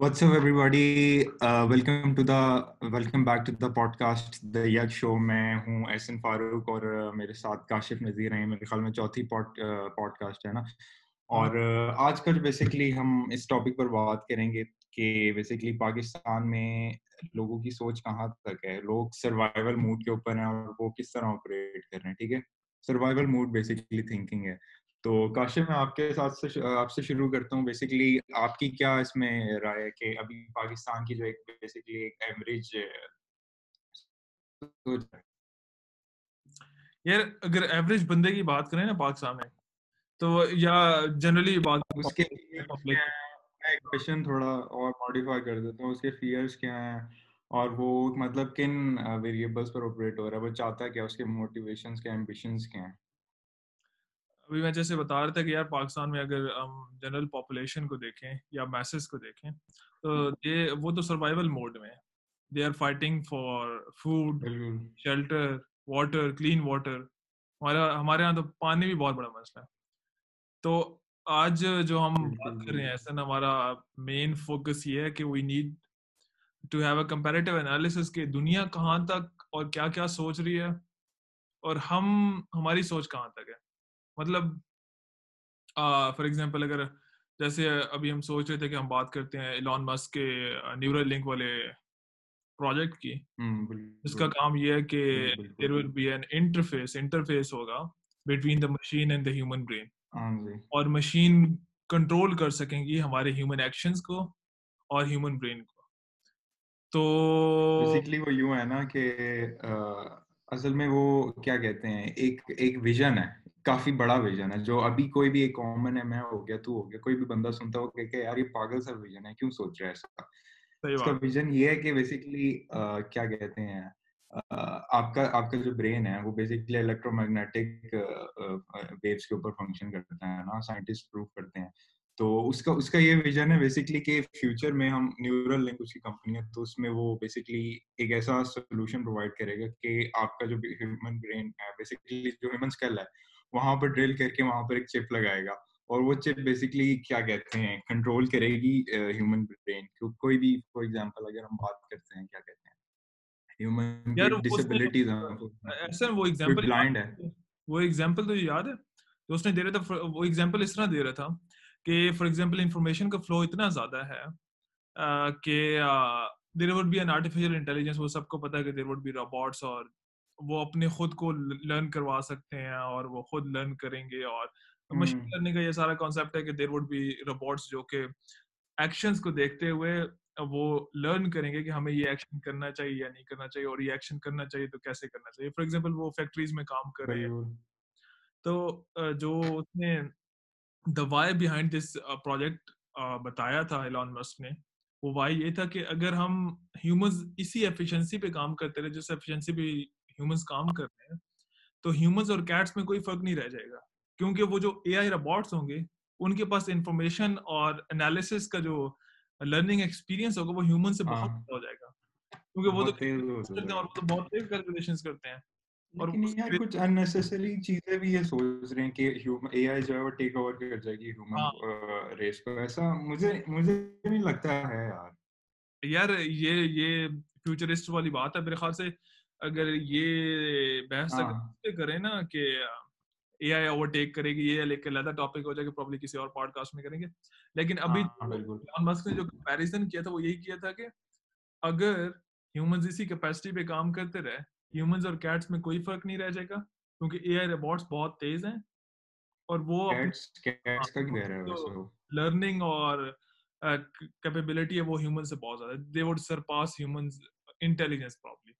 What's up, everybody? Uh, welcome to the welcome back to the podcast The Yak Show. میں ہوں احسن فاروق اور uh, میرے ساتھ کاشف نذیر ہیں. میرے خیال میں چوتھی پوڈ uh, کاسٹ ہے نا. اور uh, آج کل بیسکلی ہم اس ٹاپک پر بات کریں گے کہ بیسکلی پاکستان میں لوگوں کی سوچ کہاں تک ہے. لوگ سروائیول موڈ کے اوپر ہیں اور وہ کس طرح آپریٹ کر رہے ہیں ٹھیک ہے؟ سروائیول موڈ بیسکلی تھنکنگ ہے. تو کاشف میں آپ کے ساتھ سے آپ سے شروع کرتا ہوں۔ بیسکلی آپ کی کیا اس میں رائے ہے کہ ابھی پاکستان کی جو ایک بیسکلی ایک ایوریج یار اگر ایوریج بندے کی بات کریں نا پاکستان میں تو یا جنرلی بات اس کے کوشچن تھوڑا اور ماڈیفائی کر دیتا ہوں۔ اس کے فیئرس کیا ہیں؟ اور وہ مطلب کن ویریبلس پر آپریٹ ہو رہا ہے؟ وہ چاہتا ہے کیا اس کے موٹیویشنس کے ایمبیشنس کیا ہیں؟ ابھی میں جیسے بتا رہا تھا کہ یار پاکستان میں اگر ہم جنرل پاپولیشن کو دیکھیں یا میسز کو دیکھیں تو یہ وہ تو سروائیول موڈ میں they are fighting for food shelter water clean water ہمارا ہمارے یہاں تو پانی بھی بہت بڑا مسئلہ ہے۔ تو آج جو ہم بات کر رہے ہیں ایسا ہمارا مین فوکس یہ ہے کہ we need to have a comparative analysis کہ دنیا کہاں تک اور کیا کیا سوچ رہی ہے اور ہم ہماری سوچ کہاں تک ہے۔ مطلب فار ایگزامپل اگر جیسے ابھی ہم سوچ رہے تھے کہ ہم بات کرتے ہیں ایلان مس کے نیورل لنک والے پروجیکٹ کی جس کا کام یہ ہے کہ there will be an interface interface ہوگا between the machine and the human brain اور مشین کنٹرول کر سکیں گی ہمارے ہیومن ایکشنز کو اور ہیومن برین کو۔ تو بیسیکلی وہ یوں ہے نا کہ اصل میں وہ کیا کہتے ہیں ایک ایک ویژن ہے۔ کافی بڑا ویژن ہے جو ابھی کوئی بھی ایک کامن ہے میں ہو گیا تو ہو گیا کوئی بھی بندہ سنتا ہو کہ یار یہ پاگل سا ویژن ہے کیوں سوچ رہا ہے ایسا اس کا ویژن یہ ہے کہ بیسیکلی کیا کہتے ہیں آپ کا آپ کا جو برین ہے وہ بیسیکلی الیکٹرو میگنیٹک ویوز کے اوپر فنکشن کرتا ہے نا سائنٹسٹ پروف کرتے ہیں تو اس کا اس کا یہ ویژن ہے بیسکلی کہ فیوچر میں ہم نیورل لنک اس کی کمپنی ہے تو اس میں وہ بیسکلی ایک ایسا سولوشن پرووائڈ کرے گا کہ آپ کا جو ہیومن برین ہے بیسکلی جو ہیومن اسکل ہے وہاں پر ڈرل کر کے وہاں پر ایک چپ لگائے گا۔ اور وہ چپ بیسکلی کیا کہتے ہیں؟ کنٹرول کرے گی ہیومن برین کوئی بھی فار ایگزامپل اگر ہم بات کرتے ہیں کیا کہتے ہیں؟ ہیومن ڈسیبلٹیز وہ ایگزامپل بلائنڈ ہے۔ وہ ایگزامپل تو یاد ہے؟ تو اس نے دے رہا تھا وہ ایگزامپل اس طرح دے رہا تھا کہ فار ایگزامپل انفارمیشن کا فلو اتنا زیادہ ہے کہ there would be an artificial intelligence وہ سب کو پتا ہے کہ دیر وڈ بی روبوٹس اور وہ اپنے خود کو لرن کروا سکتے ہیں اور وہ خود لرن کریں گے اور مشین کرنے کا یہ سارا کانسیپٹ ہے کہ دیر وڈ بی روبوٹس جو کہ ایکشنز کو دیکھتے ہوئے وہ لرن کریں گے کہ ہمیں یہ ایکشن کرنا چاہیے یا نہیں کرنا چاہیے اور یہ ایکشن کرنا چاہیے تو کیسے کرنا چاہیے۔ فار ایگزامپل وہ فیکٹریز میں کام کر رہے ہیں۔ تو جو اس نے the why behind this project بتایا تھا ایلان مسک نے وہ وائی یہ تھا کہ اگر ہم ہیومنز اسی ایفیشنسی پہ کام کرتے رہے جس ایفیشنسی پہ ہیومنز کام کر رہے ہیں تو ہیومنز اور کیٹس میں کوئی فرق نہیں رہ جائے گا۔ کیونکہ وہ جو اے آئی روبوٹس ہوں گے ان کے پاس انفارمیشن اور انالیسس کا جو لرننگ ایکسپیرینس ہوگا وہ ہیومن سے بہت ہو جائے گا۔ کیونکہ وہ تو بہت تیز کیلکولیشنز کرتے ہیں۔ اور کچھ اننیسیسری چیزیں بھی یہ سوچ رہے ہیں کہ اے آئی جو ہے وہ ٹیک اوور کر جائے گی ہیومن ریس کو۔ ایسا مجھے مجھے نہیں لگتا ہے یار۔ یار یہ یہ فیوچرسٹ والی بات ہے میرے خیال سے۔ اگر یہ بحث کریں نا کہ اے آئی اوور ٹیک کرے گی یہ ایک علیحدہ ٹاپک ہو جائے گا پرابلی کسی اور پوڈ کاسٹ میں کریں گے۔ لیکن ابھی مسک نے جو کمپیریزن کیا تھا وہ یہی کیا تھا کہ اگر ہیومنز اسی کیپیسٹی پہ کام کرتے رہے ہیومنز اور کیٹس میں کوئی فرق نہیں رہ جائے گا کیونکہ اے آئی روبوٹس بہت تیز ہیں اور وہ لرننگ اور کیپیبلٹی ہے وہ ہیومن سے بہت زیادہ they would surpass humans intelligence probably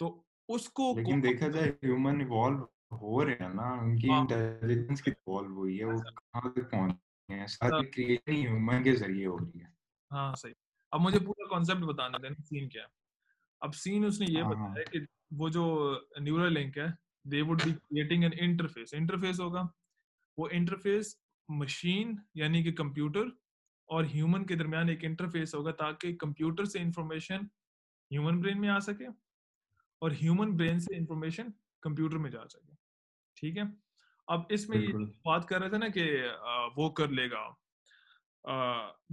تو اس کو لیکن دیکھا جائے ہیومن ایوالو ہو رہے ہیں نا ان کی انٹیلیجنس کی ایوالو ہوئی ہے وہ کہاں تک پہنچ گئے ہیں؟ ساری کریشن ہیومن کے ذریعے ہو رہی ہے۔ ہاں صحیح۔ اب مجھے پورا کانسیپٹ بتانا دینا سین کیا اب سین اس نے یہ بتایا کہ وہ جو نیورل لنک ہے they would be creating an interface interface ہوگا۔ وہ انٹرفیس مشین یعنی کہ کمپیوٹر اور ہیومن کے درمیان ایک انٹرفیس ہوگا تاکہ کمپیوٹر سے انفارمیشن ہیومن برین میں آ سکے۔ اور ہیومن برین سے انفارمیشن کمپیوٹر میں جا سکے۔ ٹھیک ہے؟ اب اس میں بات کر رہے تھے نا کہ وہ کر لے گا۔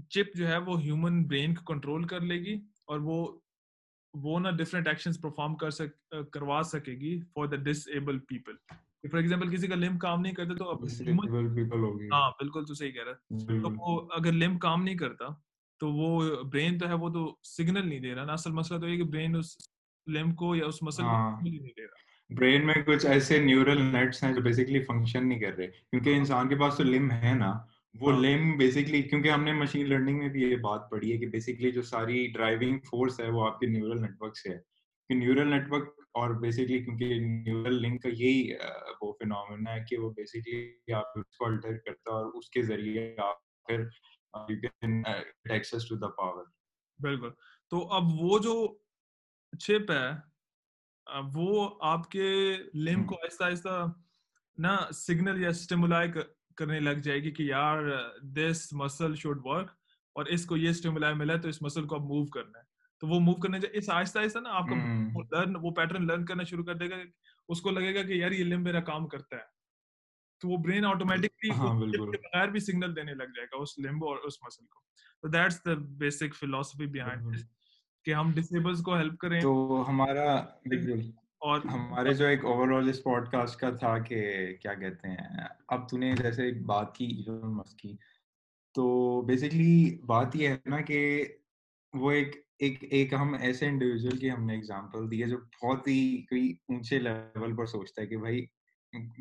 چپ جو ہے وہ ہیومن برین کو کنٹرول کر لے گی اور وہ وہ نا ڈفرینٹ ایکشنز پرفارم کر سک کروا سکے گی for the disable people for example کسی کا لم کام نہیں کرتا تو ہاں بالکل تو صحیح کہہ رہا تو وہ اگر لم کام نہیں کرتا تو وہ برین تو ہے وہ تو سگنل نہیں دے رہا۔ نا اصل مسئلہ تو یہ کہ برین اس لم کو یا اس مسل کو نہیں دے رہا۔ برین میں کچھ ایسے نیورل نیٹس ہیں جو بیسیکلی فنکشن نہیں کر رہے۔ کیونکہ انسان کے پاس تو لم ہے نا وہ لم ہاں۔ بیسکلی کیونکہ ہم نے مشین لرننگ میں بھی یہ بات پڑھی ہے کہ بیسکلی جو ساری ڈرائیونگ فورس ہے وہ آپ کے نیورل نیٹورک سے ہے۔ کہ نیورل نیٹورک اور بیسکلی کیونکہ نیورل لنک کا یہی وہ فینومین ہے کہ وہ بیسکلی آپ کو الٹر کرتا ہے اور اس کے ذریعے آپ پھر you can access to the power بالکل۔ تو اب وہ جو چپ ہے وہ آپ کے لم کو آہستہ آہستہ نا سگنل یا اسٹیمولائی کرنے لگ جائے گی کہ یار دس مسل شوڈ ورک اور اس کو یہ اسٹیمولائی ملا تو اس مسل کو اب موو کرنا ہے۔ تو وہ موو کرنے اس آہستہ آہستہ نا آپ کا لرن وہ پیٹرن لرن کرنا شروع کر دے گا۔ اس کو لگے گا کہ یار یہ لم میرا کام کرتا ہے۔ تو وہ برین آٹومیٹکلی بغیر بھی سگنل دینے لگ جائے گا اس لمب اور اس مسل کو۔ تو that's the basic philosophy behind کہ ہم ڈسیبلز کو ہیلپ کریں۔ تو ہمارا بالکل۔ اور ہمارے جو ایک اوور آل اس پوڈ کاسٹ کا تھا کہ کیا کہتے ہیں اب تو نے جیسے بات کی ایلون مسک کی۔ تو بیسکلی بات یہ ہے نا کہ وہ ایک ایک ایک ہم ایسے انڈیویجول کی ہم نے اگزامپل دی ہے جو بہت ہی کوئی اونچے لیول پر سوچتا ہے کہ بھائی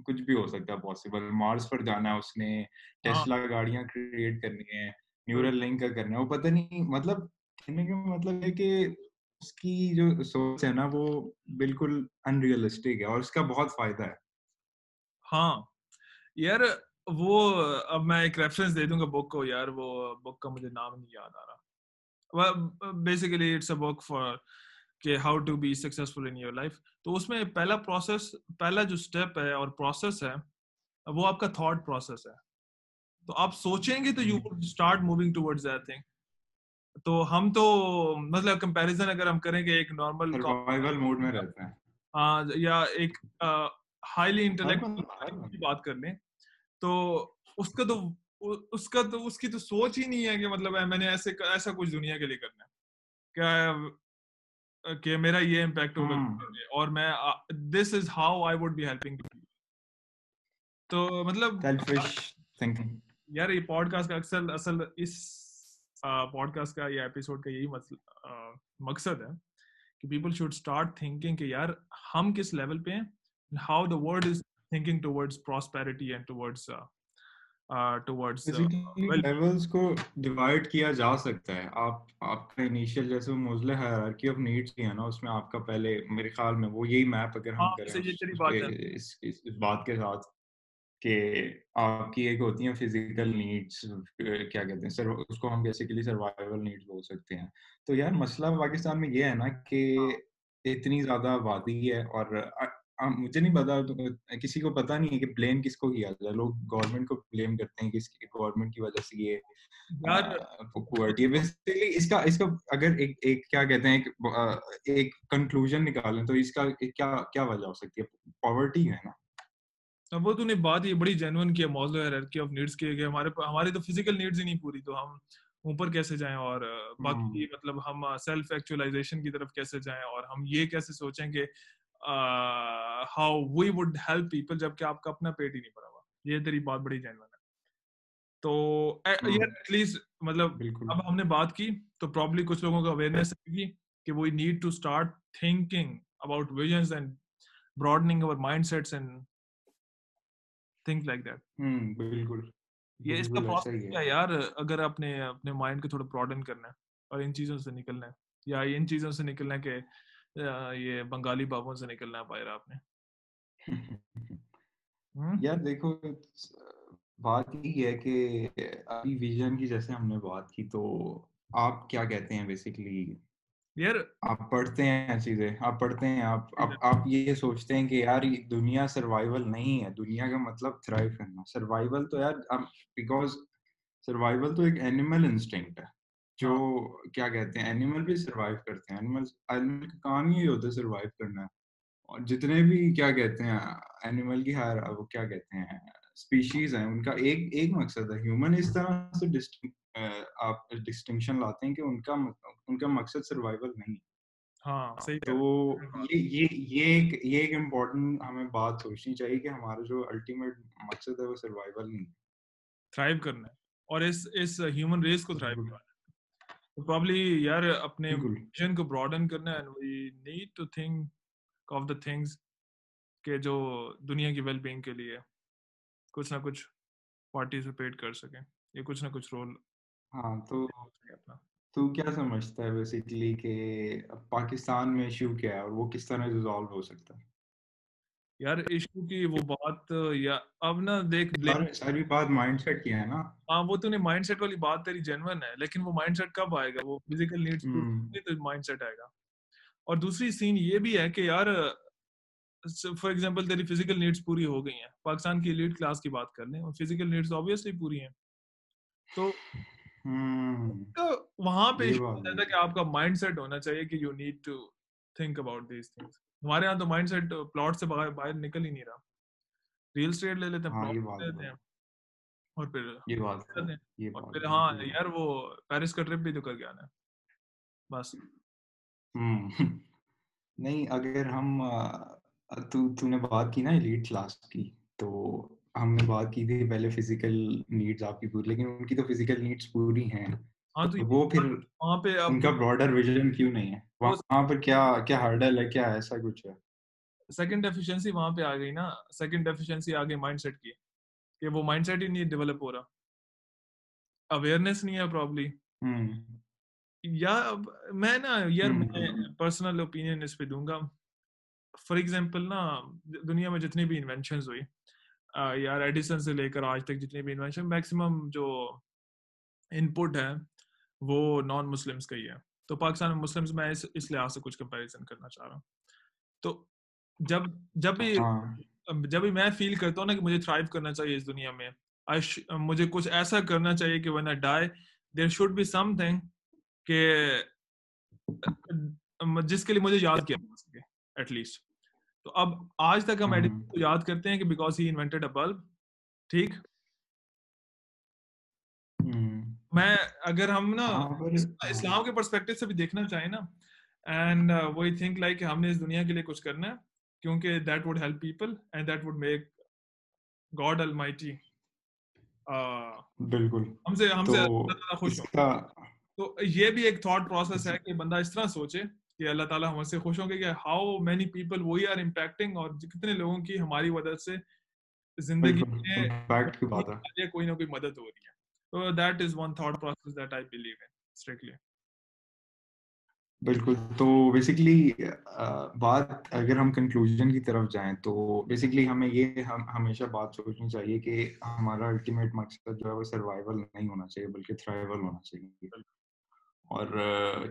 کچھ بھی ہو سکتا ہے پاسبل مارس پر جانا ہے اس نے ٹیسلا گاڑیاں کریٹ کرنی ہے نیورل لنک کا کرنا ہے۔ وہ پتہ نہیں مطلب کہنے کا مطلب ہے کہ اس کی جو سوچ ہے نا وہ بالکل ان ریئلسٹک ہے اور اس کا بہت فائدہ ہے۔ ہاں۔ یار وہ اب میں ایک ریفرنس دے دوں گا بک کو یار وہ بک کا مجھے نام نہیں یاد آ رہا۔ Basically it's a book for کہ how to be successful in your life تو اس میں پہلا پروسیس پہلا جو اسٹیپ ہے اور پروسیس ہے وہ آپ کا تھاٹ پروسیس ہے۔ تو آپ سوچیں گے تو you start moving towards that thing تو ہم تو مطلب کمپیریزن اگر ہم کریں کہ ایک نارمل سروائیول موڈ میں رہتے ہیں۔ ہاں یا ایک ہائیلی انٹلیکٹ کی بات کر لیں تو اس کا تو اس کا تو اس کی تو سوچ ہی نہیں ہے کہ مطلب میں نے ایسے ایسا کچھ دنیا کے لیے کرنا ہے۔ کیا کہ میرا یہ امپیکٹ ہوگا۔ اور میں this is how I would be helping تو مطلب یار یہ پوڈ کاسٹ کا اکثر اصل اس پوڈ کاسٹ کا یا ایپیسوڈ کا یہی مقصد ہے کہ پیپل شوڈ اسٹارٹ تھنکنگ کہ یار ہم کس لیول پہ ہیں how the world is thinking towards prosperity and levels کو ڈیوائڈ کیا جا سکتا ہے۔ آپ آپ کا انیشیل جیسے موزلے ہائرارکی آف نیڈس کی ہے نا اس میں آپ کا پہلے میرے خیال میں وہ یہی میپ اگر ہم کریں اس بات کے ساتھ۔ کہ آپ کی ایک ہوتی ہیں فزیکل نیڈس کیا کہتے ہیں اس کو ہم بیسیکلی سروائیول نیڈس بول سکتے ہیں۔ تو یار مسئلہ پاکستان میں یہ ہے نا کہ اتنی زیادہ آبادی ہے اور مجھے نہیں پتا کسی کو پتا نہیں ہے کہ بلیم کس کو کیا جائے لوگ گورنمنٹ کو بلیم کرتے ہیں کہ گورنمنٹ کی وجہ سے یہ اس کا اس کا اگر ایک ایک کیا کہتے ہیں ایک کنکلوژن نکالیں تو اس کا کیا کیا وجہ ہو سکتی ہے؟ پاورٹی ہے نا۔ وہ تو نے بات یہ بڑی جینون کی ہے موضوع ہیرارکی آف نیڈس کی کہ ہمارے ہماری تو فزیکل نیڈز ہی نہیں پوری تو ہم اوپر کیسے جائیں اور باقی مطلب ہم سیلف ایکچوائزیشن کی طرف کیسے جائیں اور ہم یہ کیسے سوچیں کہ how we would help people جبکہ آپ کا اپنا پیٹ ہی نہیں بھرا ہوا۔ یہ تیری بات بڑی جینون ہے۔ تو ایٹ لیسٹ مطلب اب ہم نے بات کی تو پرابلی کچھ لوگوں کا اویئرنیس ہوگی کہ we need to start thinking about visions and broadening our mindsets and think like that بالکل یہ اس کا پروسیس کیا یار اگر اپنے اپنے مائنڈ کو تھوڑا براڈن کرنا ہے اور ان چیزوں سے نکلنا ہے یا ان چیزوں سے نکلنا ہے کہ یہ بنگالی بابوں سے نکلنا ہے آپ نے۔ یار دیکھو بات یہ ہے کہ ابھی ویژن کی جیسے ہم نے بات کی تو آپ کیا کہتے ہیں بیسیکلی یار آپ پڑھتے ہیں چیزیں آپ پڑھتے ہیں آپ آپ یہ سوچتے ہیں کہ یار دنیا سروائیول نہیں ہے دنیا کا مطلب تھرائیو کرنا۔ سروائیول تو یار بیکاز سروائیول تو ایک اینیمل انسٹنکٹ ہے جو کیا کہتے ہیں اینیمل بھی سروائیو کرتے ہیں۔ اینیمل اینیمل کا کام ہی ہوتا ہے سروائیو کرنا۔ اور جتنے بھی کیا کہتے ہیں اینیمل کی ہر وہ کیا کہتے ہیں اسپیشیز ہیں ان کا ایک ایک مقصد ہے۔ ہیومن اس طرح سے ڈسٹنکٹ آپ ڈسٹنکشن لاتے ہیں کہ ان کا ان کا مقصد سروائیول نہیں ہاں صحیح تو یہ یہ یہ ایک یہ ایک امپورٹنٹ ہمیں بات سوچنی چاہیے کہ ہمارا جو الٹیمیٹ مقصد ہے وہ سروائیول نہیں تھرائیو کرنا ہے اور اس اس ہیومن ریس کو تھرائیو کرنا ہے۔ پرابلی یار اپنے ویژن کو براڈن کرنا ہے we need to think of the things کہ جو دنیا کی ویل بینگ کے لیے کچھ نہ کچھ پارٹیسپیٹ کر سکیں۔ یا کچھ نہ کچھ رول ہاں تو تو کیا سمجھتا ہے بیسیکلی کہ پاکستان میں ایشو کیا ہے اور وہ کس طرح ریزالو ہو سکتا ہے یار ایشو کی وہ بات یا اب نا دیکھ ساری بات مائنڈ سیٹ کی ہے نا ہاں وہ تو نے مائنڈ سیٹ والی بات تیری جینون ہے لیکن وہ مائنڈ سیٹ کب آئے گا وہ فزیکل نیڈز تو مائنڈ سیٹ آئے گا اور دوسری سین یہ بھی ہے کہ یار فار ایگزامپل تیری فزیکل نیڈس پوری ہو گئی ہیں پاکستان کی لیڈ کلاس کی بات کر لیں اور فزیکل نیڈس آبویسلی پوری ہیں تو وہاں پہ کہ آپ کا مائنڈ سیٹ ہونا چاہیے کہ you need to think about these things ہمارے یہاں تو مائنڈ سیٹ پلاٹ سے باہر نکل ہی نہیں رہا۔ ریل اسٹیٹ لے لیتے ہیں لیتے ہیں اور پھر اور پھر ہاں یار وہ پیرس کا ٹرپ بھی تو کر کے آنا ہے۔ بس۔ نہیں اگر ہم تو نے بات کی نا ایلیٹ کلاس کی تو ہم نے بات کی تھی پہلے فزیکل نیڈز آپ کی پوری لیکن ان کی تو فزیکل نیڈز پوری ہیں۔ ہاں تو وہ پھر وہاں پہ ان کا براڈر ویژن کیوں نہیں ہے؟ وہاں پر کیا کیا ہرڈل ہے کیا ایسا کچھ ہے؟ سیکنڈ ایفیشنسی وہاں پہ آ گئی نا۔ سیکنڈ ایفیشنسی آ گئی مائنڈ سیٹ کی کہ وہ مائنڈ سیٹ ہی نہیں ڈیولپ ہو رہا۔ اویئرنیس نہیں ہے پرابلی یا میں نا یار میں پرسنل اوپینین اس پہ دوں گا۔ فار ایگزامپل نا دنیا میں جتنی بھی انوینشنز ہوئی یار ایڈیسن سے لے کر آج تک جتنی بھی انوینشن میکسیمم جو ان پٹ ہے وہ نان مسلمس کا ہی ہے۔ تو پاکستان میں مسلمس میں اس اس لحاظ سے کچھ کمپیریزن کرنا چاہ رہا ہوں۔ تو جب جب بھی ہاں۔ جب بھی میں فیل کرتا ہوں نا کہ مجھے تھرائیو کرنا چاہیے اس دنیا میں مجھے کچھ ایسا کرنا چاہیے کہ one day there should be something کہ جس کے لیے مجھے یاد کیا جا سکے ایٹ لیسٹ تو اب آج تک ہم ایڈیسن کو یاد کرتے ہیں کہ because he invented a bulb ٹھیک؟ میں اگر ہم نا ہاں، اسلام کے پرسپیکٹو سے بھی دیکھنا چاہیں نا اینڈ وہی تھنک لائک کہ ہم نے اس دنیا کے لیے کچھ کرنا ہے کیونکہ that would help people and that would make God Almighty بالکل۔ ہم سے ہم سے خوش ہوں۔ تو یہ بھی ایک تھاٹ پروسیس ہے کہ بندہ اس طرح سوچے کہ اللہ تعالیٰ ہم سے خوش ہوں گے کہ how many people we are impacting اور کتنے لوگوں کی ہماری وجہ سے زندگی میں کوئی نہ کوئی مدد ہو رہی ہے۔ تو that is one thought process that I believe in strictly بالکل تو بیسکلی بات اگر ہم کنکلوژن کی طرف جائیں تو بیسکلی ہمیں یہ ہمیشہ بات سوچنی چاہیے کہ ہمارا الٹیمیٹ مقصد جو ہے وہ سروائیول نہیں ہونا چاہیے بلکہ تھرائیول ہونا چاہیے۔ اور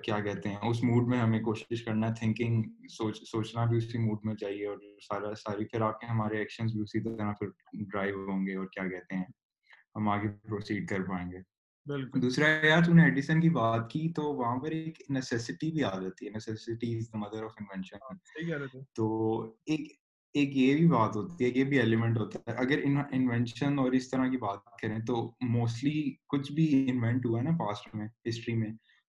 کیا کہتے ہیں اس موڈ میں ہمیں کوشش کرنا ہے تھنکنگ سوچ سوچنا بھی اسی موڈ میں چاہیے اور سارا ساری پھر آپ کے ہمارے ایکشنز بھی اسی طرح پھر ڈرائیو ہوں گے اور کیا کہتے ہیں ہم آگے پروسیڈ کر پائیں گے۔ دوسرا یار تو نے ایڈیسن کی بات کی تو وہاں پر ایک نیسیسٹی بھی آ جاتی ہے۔ Necessity is the mother of invention تو ایک ایک یہ بھی بات ہوتی ہے یہ بھی ایلیمنٹ ہوتا ہے۔ اگر انوینشن اور اس طرح کی بات کریں تو موسٹلی کچھ بھی انوینٹ ہوا ہے نا پاسٹ میں ہسٹری میں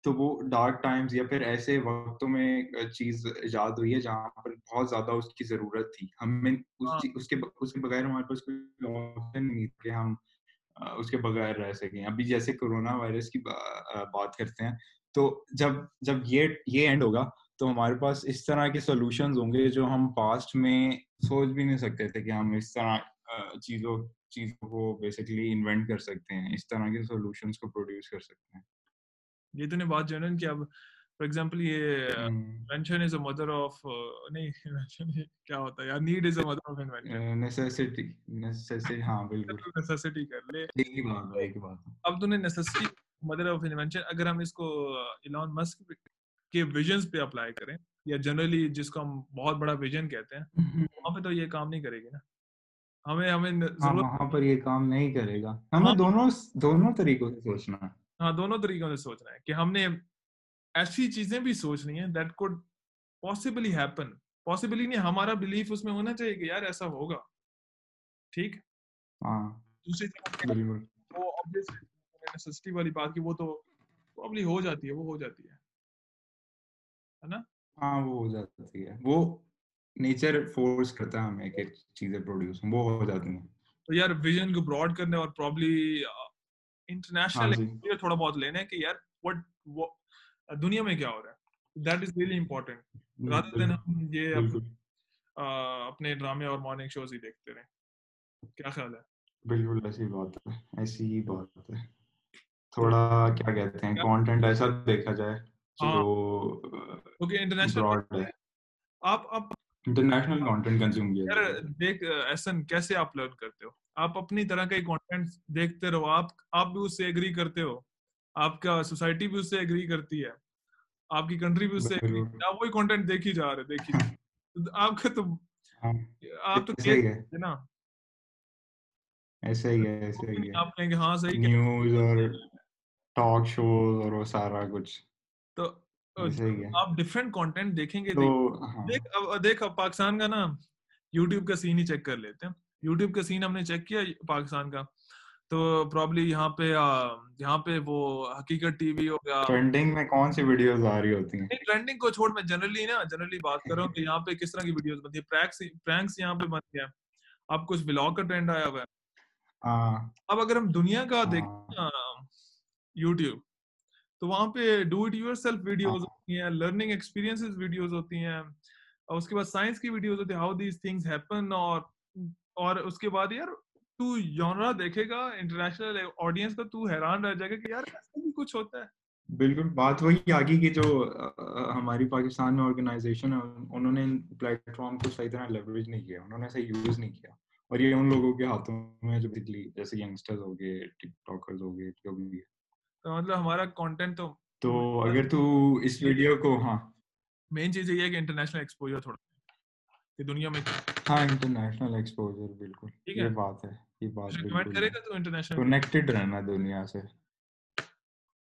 تو وہ ڈارک ٹائمز یا پھر ایسے وقتوں میں چیز ایجاد ہوئی ہے جہاں پر بہت زیادہ اس کی ضرورت تھی۔ ہمیں ہاں۔ اس کے اس کے بغیر ہمارے پاس کوئی آپشن نہیں کہ ہم اس کے بغیر رہ سکیں۔ ابھی جیسے کرونا وائرس کی بات کرتے ہیں تو جب جب یہ یہ اینڈ ہوگا تو ہمارے پاس اس طرح کے سولوشنز ہوں گے جو ہم پاسٹ میں سوچ بھی نہیں سکتے تھے کہ ہم اس طرح چیزوں چیزوں کو بیسکلی انوینٹ کر سکتے ہیں اس طرح کے سولوشنز کو پروڈیوس کر سکتے ہیں۔ یہ تو نے بات جنرل کہ اب فار ایگزامپل یہ invention is a mother of نہیں انوینشن کیا ہوتا ہے؟ یار need is a mother of invention necessity necessity ہاں بالکل۔ نیسیسٹی کر لے۔ ایک ہی بات ہے ایک ہی بات۔ اب تو نے نیسیسٹی مدر آف انوینشن اگر ہم اس کو ایلون مسک کے ویژنز پہ اپلائی کریں یا جنرلی جس کو ہم بہت بڑا ویژن کہتے ہیں وہاں پہ تو یہ کام نہیں کرے گی نا۔ ہمیں ہمیں ضرورت وہاں پر یہ کام نہیں کرے گا۔ ہمیں دونوں دونوں طریقوں سے سوچنا ہے۔ ہاں دونوں طریقوں سے سوچنا ہے کہ ہم نے ایسی چیزیں بھی سوچنی ہے that could possibly happen possibly نہیں ہمارا بلیف اس میں ہونا چاہیے کہ یار ایسا ہوگا۔ ٹھیک؟ ہاں۔ دوسری طرف والی بات کی وہ تو پرابلی ہو جاتی ہے وہ ہو جاتی ہے۔ نا؟ ہاں وہ ہو جاتی ہے۔ وہ نیچر فورس کرتا ہے ہمیں کہ چیزیں پروڈیوس وہ ہو جاتی ہیں۔ تو یار ویژن کو براڈ کرنے اور پرابلی انٹرنیشنل ہاں تھوڑا بہت لینے کہ یار وٹ دنیا میں کیا ہو رہا ہے؟ That is really important rather than ہم یہ اپنے ڈرامے اور مارننگ شوز ہی دیکھتے رہیں۔ کیا خیال ہے؟ بالکل ایسی بات ہے۔ ایسی ہی بات ہے۔ تھوڑا کیا کہتے ہیں کانٹینٹ ایسا دیکھا جائے جو اوکے انٹرنیشنل آپ آپ انٹرنیشنل کانٹینٹ کنزیوم کیا یار دیکھ ایسن کیسے آپ لرن کرتے ہو آپ اپنی طرح کا کانٹینٹ دیکھتے رہو آپ آپ بھی اس سے ایگری کرتے ہو آپ کا سوسائٹی بھی اس سے ایگری کرتی ہے آپ کی کنٹری بھی اس سے ایگری آپ وہی کانٹینٹ دیکھی جا رہے دیکھی آپ کا تو آپ تو کہہ نا ایسے ہی ہے ایسے ہی ہے آپ کہیں گے ہاں صحیح نیوز اور ٹاک شوز اور وہ سارا کچھ تو آپ ڈفرینٹ کانٹینٹ دیکھیں گے ہاں۔ دیکھ اب پاکستان کا نا یوٹیوب کا سین ہی چیک کر لیتے ہیں۔ یوٹیوب کا سین ہم نے چیک کیا پاکستان کا۔ تو پرابلی یہاں پہ یہاں پہ وہ حقیقت ٹی وی ہو گیا۔ ٹرینڈنگ میں کون سی ویڈیوز آ رہی ہوتی ہیں؟ ٹرینڈنگ کو چھوڑ میں جنرلی نا جنرلی بات کر رہا ہوں کہ یہاں پہ کس طرح کی ویڈیوز بنتی پرینکس پرینکس یہاں پہ بن گیا اب کچھ بلاگ کا ٹرینڈ آیا ہوا ہے۔ ہاں۔ اب اگر ہم دنیا کا ہاں۔ دیکھیں یوٹیوب تو وہاں پہ do it yourself videos ہوتی ہیں لرننگ ایکسپیرینس ویڈیوز ہوتی ہیں اور اس کے بعد سائنس کی ویڈیوز ہوتی ہیں ہاؤ دیز تھنگس ہیپن اور اور اس کے بعد یار تو جانرا دیکھے گا انٹرنیشنل آڈینس کا تو حیران رہ جائے گا کہ یار ایسا بھی کچھ ہوتا ہے۔ بالکل بات وہی آگی کی جو ہماری پاکستان میں آرگنائزیشن ہے انہوں نے پلیٹ فارم کو صحیح طرح لیوریج نہیں کیا انہوں نے صحیح یوز نہیں کیا۔ اور یہ ان لوگوں کے ہاتھوں میں جو بیسکلی جیسے ینگسٹرز ہو گئے ٹک ٹاکرز ہو گئے جو بھی ہے۔ تو مطلب ہمارا کانٹینٹ تو تو اگر تو اس ویڈیو کو ہاں۔ مین چیز یہ ہے کہ انٹرنیشنل ایکسپوجر تھوڑا کہ دنیا میں ہاں انٹرنیشنل ایکسپوجر بالکل۔ یہ بات ہے یہ بات ریکمینڈ کرے گا تو انٹرنیشنل کنیکٹڈ رہنا دنیا سے۔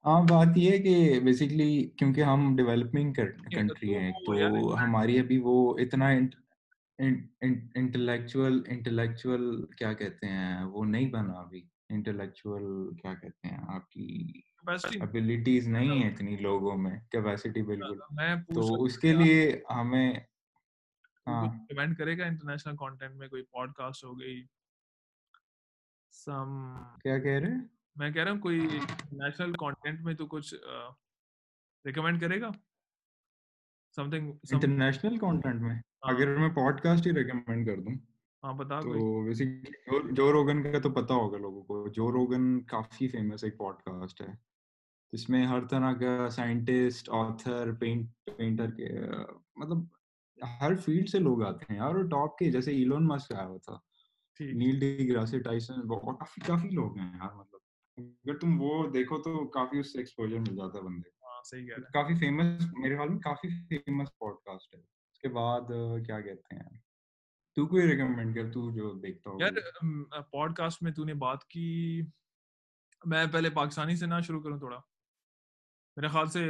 ہاں بات یہ ہے کہ بیسکلی کیونکہ ہم ڈیولپنگ کنٹری ہیں تو ہماری ابھی وہ اتنا انٹلیکچوئل انٹلیکچوئل کیا کہتے ہیں وہ نہیں بنا ابھی۔ انٹلیکچوئل کیا کہتے ہیں آپ کی ابیلٹیز نہیں ہیں اتنی لوگوں میں کیپیسٹی بالکل تو اس کے لیے ہمیں ریکمینڈ کرے گا انٹرنیشنل میں کوئی پوڈ کاسٹ ہو گئی سم کیا کہہ رہے میں کہہ رہا ہوں کوئی میں تو کچھ ریکمینڈ کرے گا سم تھنگ انٹرنیشنل میں اگر میں پوڈ کاسٹ ہی ریکمینڈ کر دوں ہاں بتا تو جو روگن کا تو پتا ہوگا لوگوں کو جو روگن کافی فیمس ایک پوڈ کاسٹ ہے جس میں ہر طرح کا سائنٹسٹ آتھر پینٹ پینٹر کے مطلب ہر فیلڈ سے لوگ آتے ہیں اور ٹاپ کے جیسے ایلون مسک آیا ہوا تھا نیل ڈی گراسی ٹائسن کافی کافی لوگ ہیں یار مطلب اگر تم وہ دیکھو تو کافی اس سے ایکسپوجر مل جاتا ہے بندے ہاں، کافی فیمس میرے خیال میں کافی فیمس پوڈ کاسٹ ہے۔ اس کے بعد کیا کہتے ہیں؟ تو کوئی ریکمینڈ کر تو جو دیکھتا ہو یار پوڈ کاسٹ میں تو نے بات کی۔ میں پہلے پاکستانی سے نہ شروع کروں تھوڑا۔ میرے خیال سے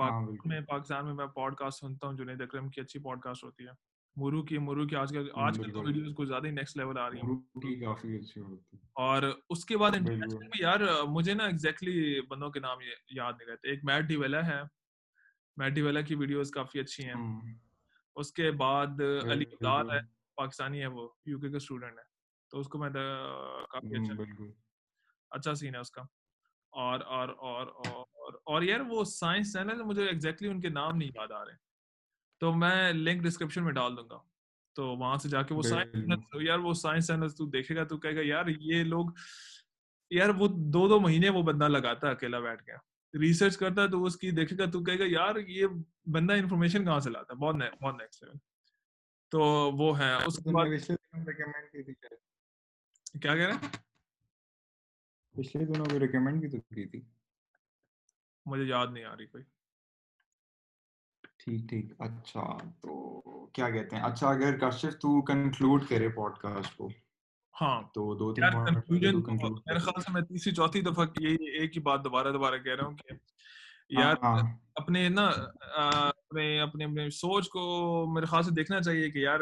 ہاں، میں پاکستان میں میں پوڈ کاسٹ سنتا ہوں جنید اکرم کی اچھی پوڈ کاسٹ ہوتی ہے۔ مرو کی مرو کی آج کل آج کل تو ویڈیوز کو زیادہ ہی نیکسٹ لیول آ رہی ہیں۔ کافی اچھی ہوتی اور اس کے بعد یار مجھے نا ایگزیکٹلی بندوں کے نام یاد نہیں رہتے۔ ایک میٹ ڈیویلا ہے۔ میٹ ڈیویلا کی ویڈیوز کافی اچھی ہیں۔ اس کے بعد علی دار ہے پاکستانی ہے وہ یو کے کا اسٹوڈنٹ ہے۔ تو اس کو میں کافی اچھا اچھا سین ہے اس کا۔ اور اور اور اور یار وہ سائنس چینل مجھے ایگزیکٹلی ان کے نام نہیں یاد آ رہے۔ تو میں لنک ڈسکرپشن میں ڈال دوں گا۔ تو وہاں سے جا کے وہ سائنس یار وہ سائنس چینل تو دیکھے گا تو کہے گا یار یہ لوگ یار وہ دو دو مہینے وہ بندہ لگاتا ہے اکیلا بیٹھ کے۔ ریسرچ کرتا ہے تو اس کی دیکھے گا تو کہے گا یار یہ بندہ انفارمیشن کہاں سے لاتا ہے؟ بہت بہت نیکسٹ لیول تو وہ ہے اس کے بعد کیا کہہ رہے ہیں؟ پچھلے دنوں کو ریکمینڈ بھی تو کی تھی۔ مجھے یاد نہیں آ رہی کوئی۔ ٹھیک ٹھیک۔ اچھا تو کیا کہتے ہیں؟ اچھا اگر کشف تو کنکلوڈ کرے پوڈ کاسٹ کو۔ ہاں۔ تو دو تین میرے خیال سے میں تیسری چوتھی دفعہ یہی ایک ہی بات دوبارہ دوبارہ کہہ رہا ہوں کہ یار ہاں۔ اپنے نا اپنے اپنے اپنے سوچ کو میرے خیال سے دیکھنا چاہیے کہ یار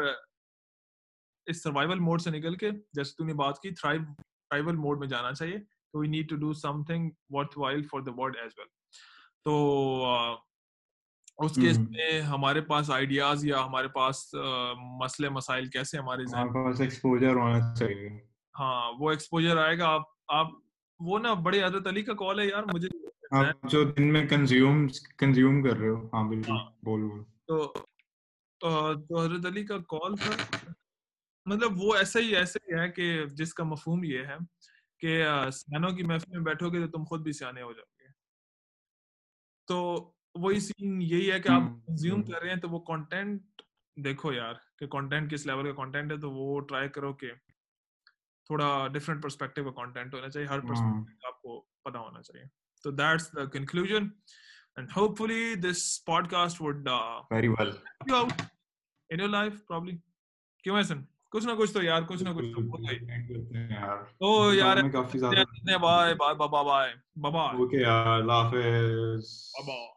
اس سروائیول موڈ سے نکل کے جیسے تو نے بات کی تھرائیول موڈ میں جانا چاہیے۔ so we need to do something worthwhile for the world as well تو اس کیس میں ہمارے پاس آئیڈیاز یا ہمارے پاس مسئلے مسائل کیسے ہمارے ایکسپوجر ہونا چاہیے۔ ہاں وہ ایکسپوجر آئے گا آپ آپ وہ نا بڑے حضرت علی کا کال ہے یار مجھے آپ جو دن میں کنزیوم کنزیوم کر رہے ہو۔ ہاں بالکل ہاں۔ بول بول۔ تو تو حضرت علی کا کال تھا مطلب وہ ایسا ہی ایسا ہی ہے کہ جس کا مفہوم یہ ہے کہ سیانوں کی محفل میں بیٹھو گے تو تم خود بھی سیانے ہو جاؤ۔ تو وہی سین یہی ہے کہ آپ کنزیوم کر رہے ہیں تو وہ کانٹینٹ دیکھو یار کہ کانٹینٹ کس لیول کا کانٹینٹ ہے تو وہ ٹرائی کرو کہ تھوڑا ڈفرنٹ پرسپیکٹو کا کانٹینٹ ہونا چاہیے ہر پرسپیکٹو آپ کو پتا ہونا چاہیے۔ تو that's the conclusion and hopefully this podcast would very well in your life probably کیوں ایسن کچھ نہ کچھ تو یار کچھ نہ کچھ تو او یار کافی زیادہ bye bye bye bye bye okay یار اللہ حافظ۔ بائے